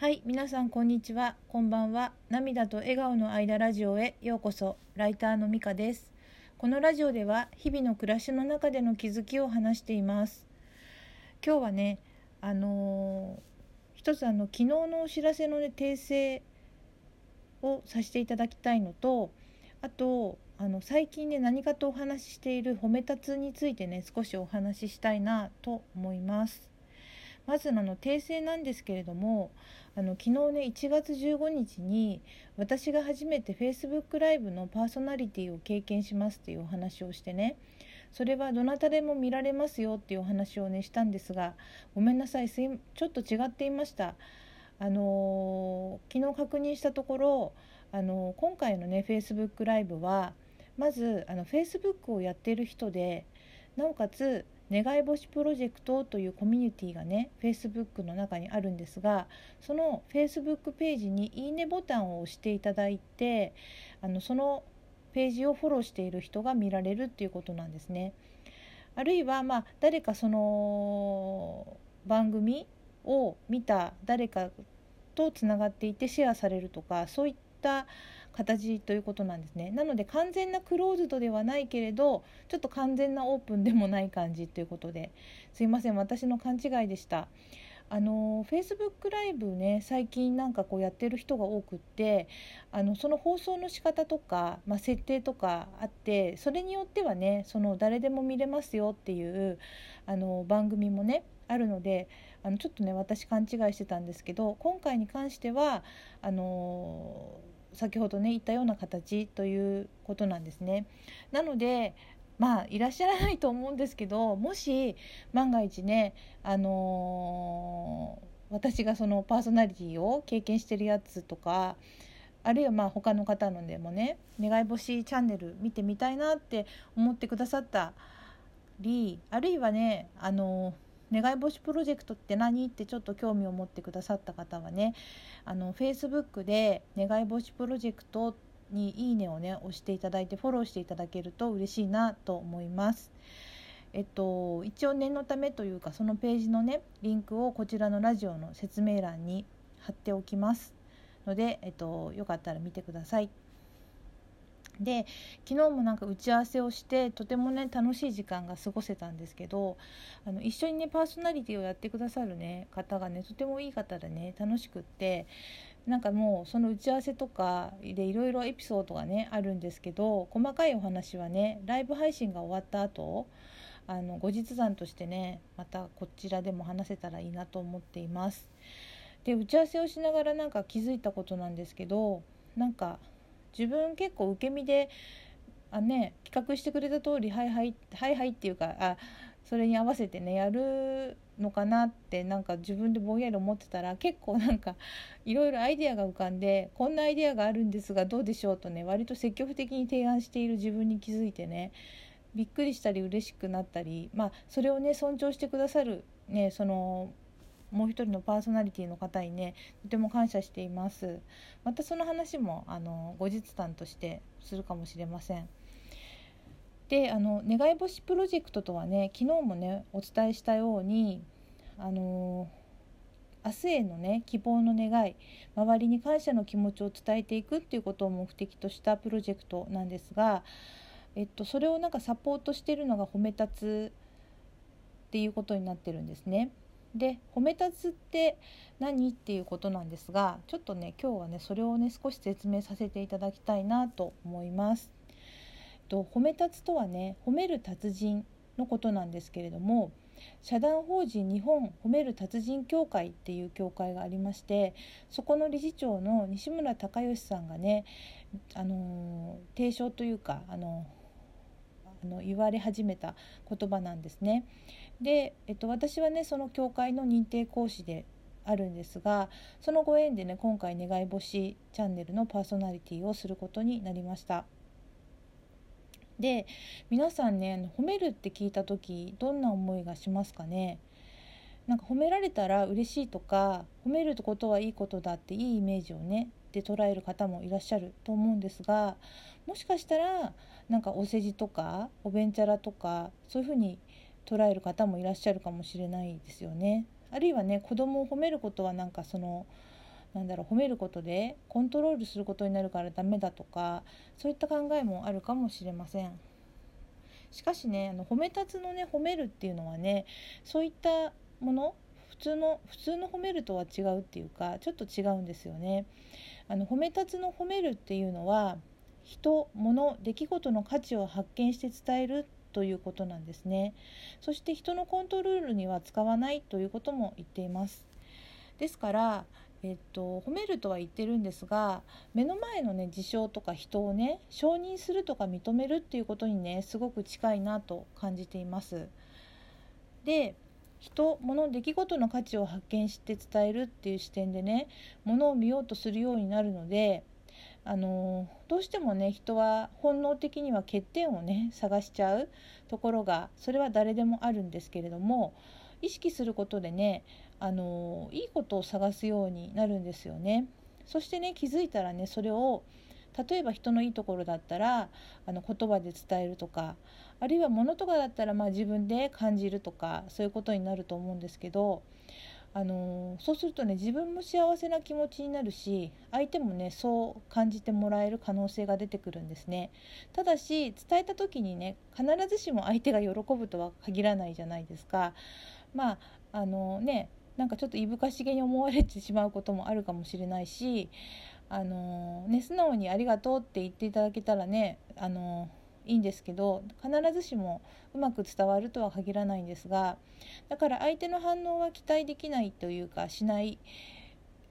はい、皆さんこんにちは。こんばんは。涙と笑顔の間ラジオへようこそ。ライターのみかです。このラジオでは日々の暮らしの中での気づきを話しています。今日はね、あのー一つあの昨日のお知らせのね訂正をさせていただきたいのと、あとあの最近ね何かとお話ししている褒め立つについてね少しお話ししたいなと思います。まずあの訂正なんですけれどもあの昨日ね1月15日に私が初めて Facebook ライブのパーソナリティを経験しますっていうお話をしてねそれはどなたでも見られますよっていうお話をねしたんですがごめんなさいすいちょっと違っていました。あのー昨日確認したところ、あの今回のね Facebook ライブはまずあの Facebook をやっている人でなおかつ願い星プロジェクトというコミュニティがね Facebook の中にあるんですがその Facebook ページにいいねボタンを押していただいてあのそのページをフォローしている人が見られるっていうことなんですね。あるいはまあ誰かその番組を見た誰かとつながっていてシェアされるとかそういった形ということなんですね。なので完全なクローズドではないけれどちょっと完全なオープンでもない感じということで。すいません私の勘違いでした。あの Facebook ライブね最近なんかこうやってる人が多くってあのその放送の仕方とか、まあ、設定とかあってそれによってはねその誰でも見れますよっていうあの番組もねあるのであのちょっとね私勘違いしてたんですけど今回に関してはあの先ほどね言ったような形ということなんですね。なのでまあいらっしゃらないと思うんですけどもし万が一ねあの私がそのパーソナリティを経験してるやつとかあるいはまあ他の方のでもね願い星チャンネル見てみたいなって思ってくださったりあるいはねあの願い星プロジェクトって何？ってちょっと興味を持ってくださった方はねあの Facebook で願い星プロジェクトにいいねをね押していただいてフォローしていただけると嬉しいなと思います。えっと、一応念のためというかそのページのねリンクをこちらのラジオの説明欄に貼っておきますので、えっと、よかったら見てください。で昨日もなんか打ち合わせをしてとてもね楽しい時間が過ごせたんですけどあの一緒にねパーソナリティをやってくださるね方がねとてもいい方でね楽しくってなんかもうその打ち合わせとかでいろいろエピソードがねあるんですけど細かいお話はねライブ配信が終わった後あの後日談としてねまたこちらでも話せたらいいなと思っています。で打ち合わせをしながらなんか気づいたことなんですけどなんか自分結構受け身であね企画してくれた通り「はいはいはいはい」っていうかあそれに合わせてねやるのかなってなんか自分でぼんやり思ってたら結構なんかいろいろアイデアが浮かんでこんなアイデアがあるんですがどうでしょうとね割と積極的に提案している自分に気づいてねびっくりしたり嬉しくなったりまあそれをね尊重してくださるねそのもう一人のパーソナリティの方にねとても感謝していますまたその話もあの後日談としてするかもしれませんであの願い星プロジェクトとはね昨日もねお伝えしたようにあの明日へのね希望の願い周りに感謝の気持ちを伝えていくっていうことを目的としたプロジェクトなんですが、えっと、それをなんかサポートしてるのが褒め立つっていうことになってるんですね。で褒め立つって何っていうことなんですがちょっとね今日はねそれをね少し説明させていただきたいなと思います。と褒め立つとはね褒める達人のことなんですけれども社団法人日本褒める達人協会っていう協会がありましてそこの理事長の西村孝義さんがね、あの提唱というか、あのあの言われ始めた言葉なんですね。で、えっと、私はねその協会の認定講師であるんですがそのご縁でね今回願い星チャンネルのパーソナリティをすることになりました。で皆さんね褒めるって聞いた時どんな思いがしますかね？なんか褒められたら嬉しいとか褒めるってことはいいことだっていいイメージをねで捉える方もいらっしゃると思うんですがもしかしたらなんかお世辞とかおべんちゃらとかそういうふうに捉える方もいらっしゃるかもしれないですよね。あるいはね子供を褒めることはなんかそのなんだろう褒めることでコントロールすることになるからダメだとかそういった考えもあるかもしれません。しかしねあの褒め立つのね褒めるっていうのはねそういったもの普通の普通の褒めるとは違うっていうかちょっと違うんですよね。あの褒め立つの褒めるっていうのは人物出来事の価値を発見して伝えるということなんですねそして人のコントロールには使わないということも言っていますですからえっと、褒めるとは言ってるんですが目の前のね事象とか人をね承認するとか認めるっていうことにねすごく近いなと感じています。で人物出来事の価値を発見して伝えるっていう視点でねものを見ようとするようになるのであのどうしてもね人は本能的には欠点をね探しちゃうところがそれは誰でもあるんですけれども意識することでねあのいいことを探すようになるんですよね。そしてね気づいたらねそれを例えば人のいいところだったらあの言葉で伝えるとかあるいは物とかだったらまあ自分で感じるとかそういうことになると思うんですけどあのそうするとね自分も幸せな気持ちになるし相手もねそう感じてもらえる可能性が出てくるんですね。ただし伝えた時にね必ずしも相手が喜ぶとは限らないじゃないですか。まああのねなんかちょっといぶかしげに思われてしまうこともあるかもしれないしあのね素直に「ありがとう」って言っていただけたらねあのいいんですけど必ずしもうまく伝わるとは限らないんですがだから相手の反応は期待できないというかしない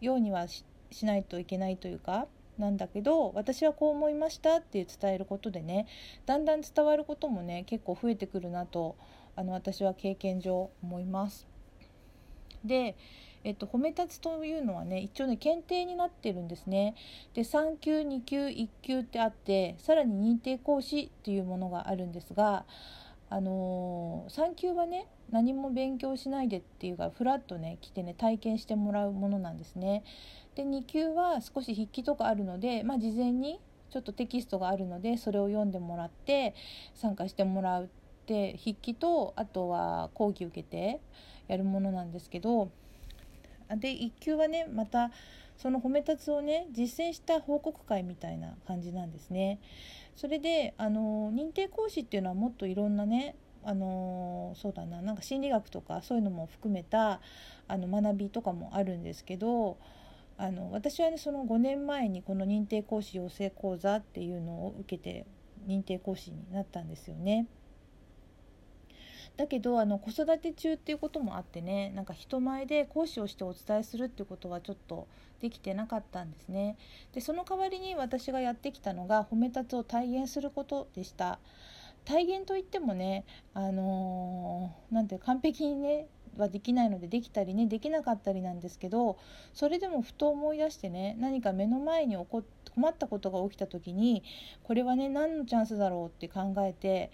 ようにはしないといけないというかなんだけど私はこう思いましたって伝えることでねだんだん伝わることもね結構増えてくるなとあの私は経験上思います。でえっと、褒め立つというのはね一応ね検定になってるんですね。で3級2級1級ってあってさらに認定講師っていうものがあるんですが、あのー、3級はね何も勉強しないでっていうかフラッとね来てね体験してもらうものなんですね。で2級は少し筆記とかあるので、まあ、事前にちょっとテキストがあるのでそれを読んでもらって参加してもらうって筆記とあとは講義受けてやるものなんですけどで1級はねまたその褒め立つをね実践した報告会みたいな感じなんですね。それであの認定講師っていうのはもっといろんなねあのそうだななんか心理学とかそういうのも含めたあの学びとかもあるんですけどあの私はねその5年前にこの認定講師養成講座っていうのを受けて認定講師になったんですよね。だけどあの子育て中っていうこともあってねなんか人前で講師をしてお伝えするっていうことはちょっとできてなかったんですね。でその代わりに私がやってきたのが褒め立つを体現することでした。体現といってもね、あのー、なんて完璧にねはできないのでできたりねできなかったりなんですけどそれでもふと思い出してね何か目の前に起こ困ったことが起きた時にこれはね何のチャンスだろうって考えて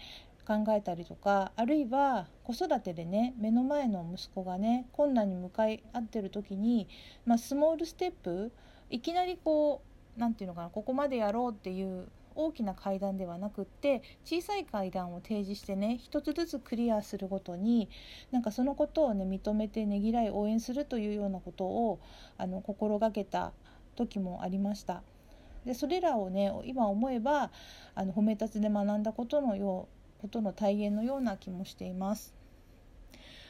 考えたりとかあるいは子育てでね目の前の息子がね困難に向かい合ってる時に、まあ、スモールステップいきなりこう何て言うのかなここまでやろうっていう大きな階段ではなくって小さい階段を提示してね一つずつクリアするごとになんかそのことをね認めてねぎらい応援するというようなことをあの心がけた時もありました。でそれらをね今思えばあの褒め立つで学んだことのようことの体現のような気もしています。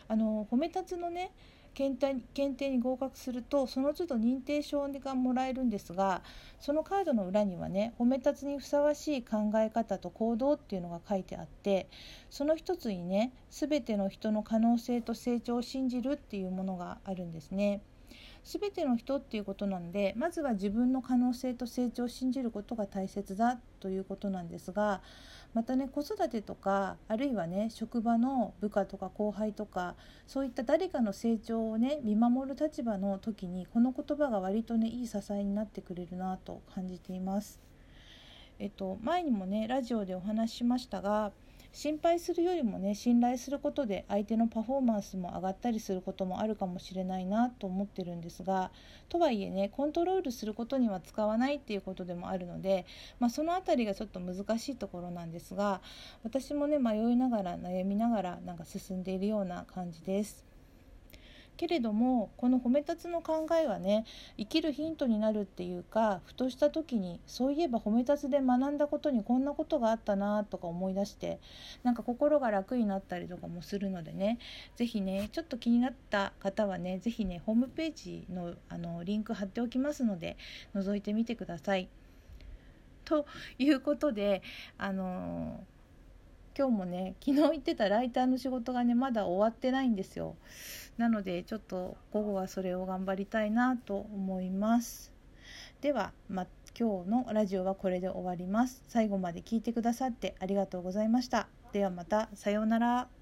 あの褒め立つのね検定検定に合格するとその都度認定証がもらえるんですがそのカードの裏にはね褒め立つにふさわしい考え方と行動っていうのが書いてあってその一つにね全ての人の可能性と成長を信じるっていうものがあるんですね。全ての人っていうことなんでまずは自分の可能性と成長を信じることが大切だということなんですがまたね子育てとかあるいはね職場の部下とか後輩とかそういった誰かの成長をね見守る立場の時にこの言葉が割とねいい支えになってくれるなと感じています。えっと、前にもねラジオでお話ししましたが心配するよりもね信頼することで相手のパフォーマンスも上がったりすることもあるかもしれないなと思ってるんですがとはいえねコントロールすることには使わないっていうことでもあるので、まあ、その辺りがちょっと難しいところなんですが私もね迷いながら悩みながらなんか進んでいるような感じです。けれどもこの褒め立つの考えはね生きるヒントになるっていうかふとした時にそういえば褒め立つで学んだことにこんなことがあったなとか思い出してなんか心が楽になったりとかもするのでね是非ねちょっと気になった方はね是非ねホームページのあのリンク貼っておきますので覗いてみてください。ということであの今日もね昨日言ってたライターの仕事がねまだ終わってないんですよ。なのでちょっと午後はそれを頑張りたいなと思います。では、ま、今日のラジオはこれで終わります。最後まで聞いてくださってありがとうございました。ではまたさようなら。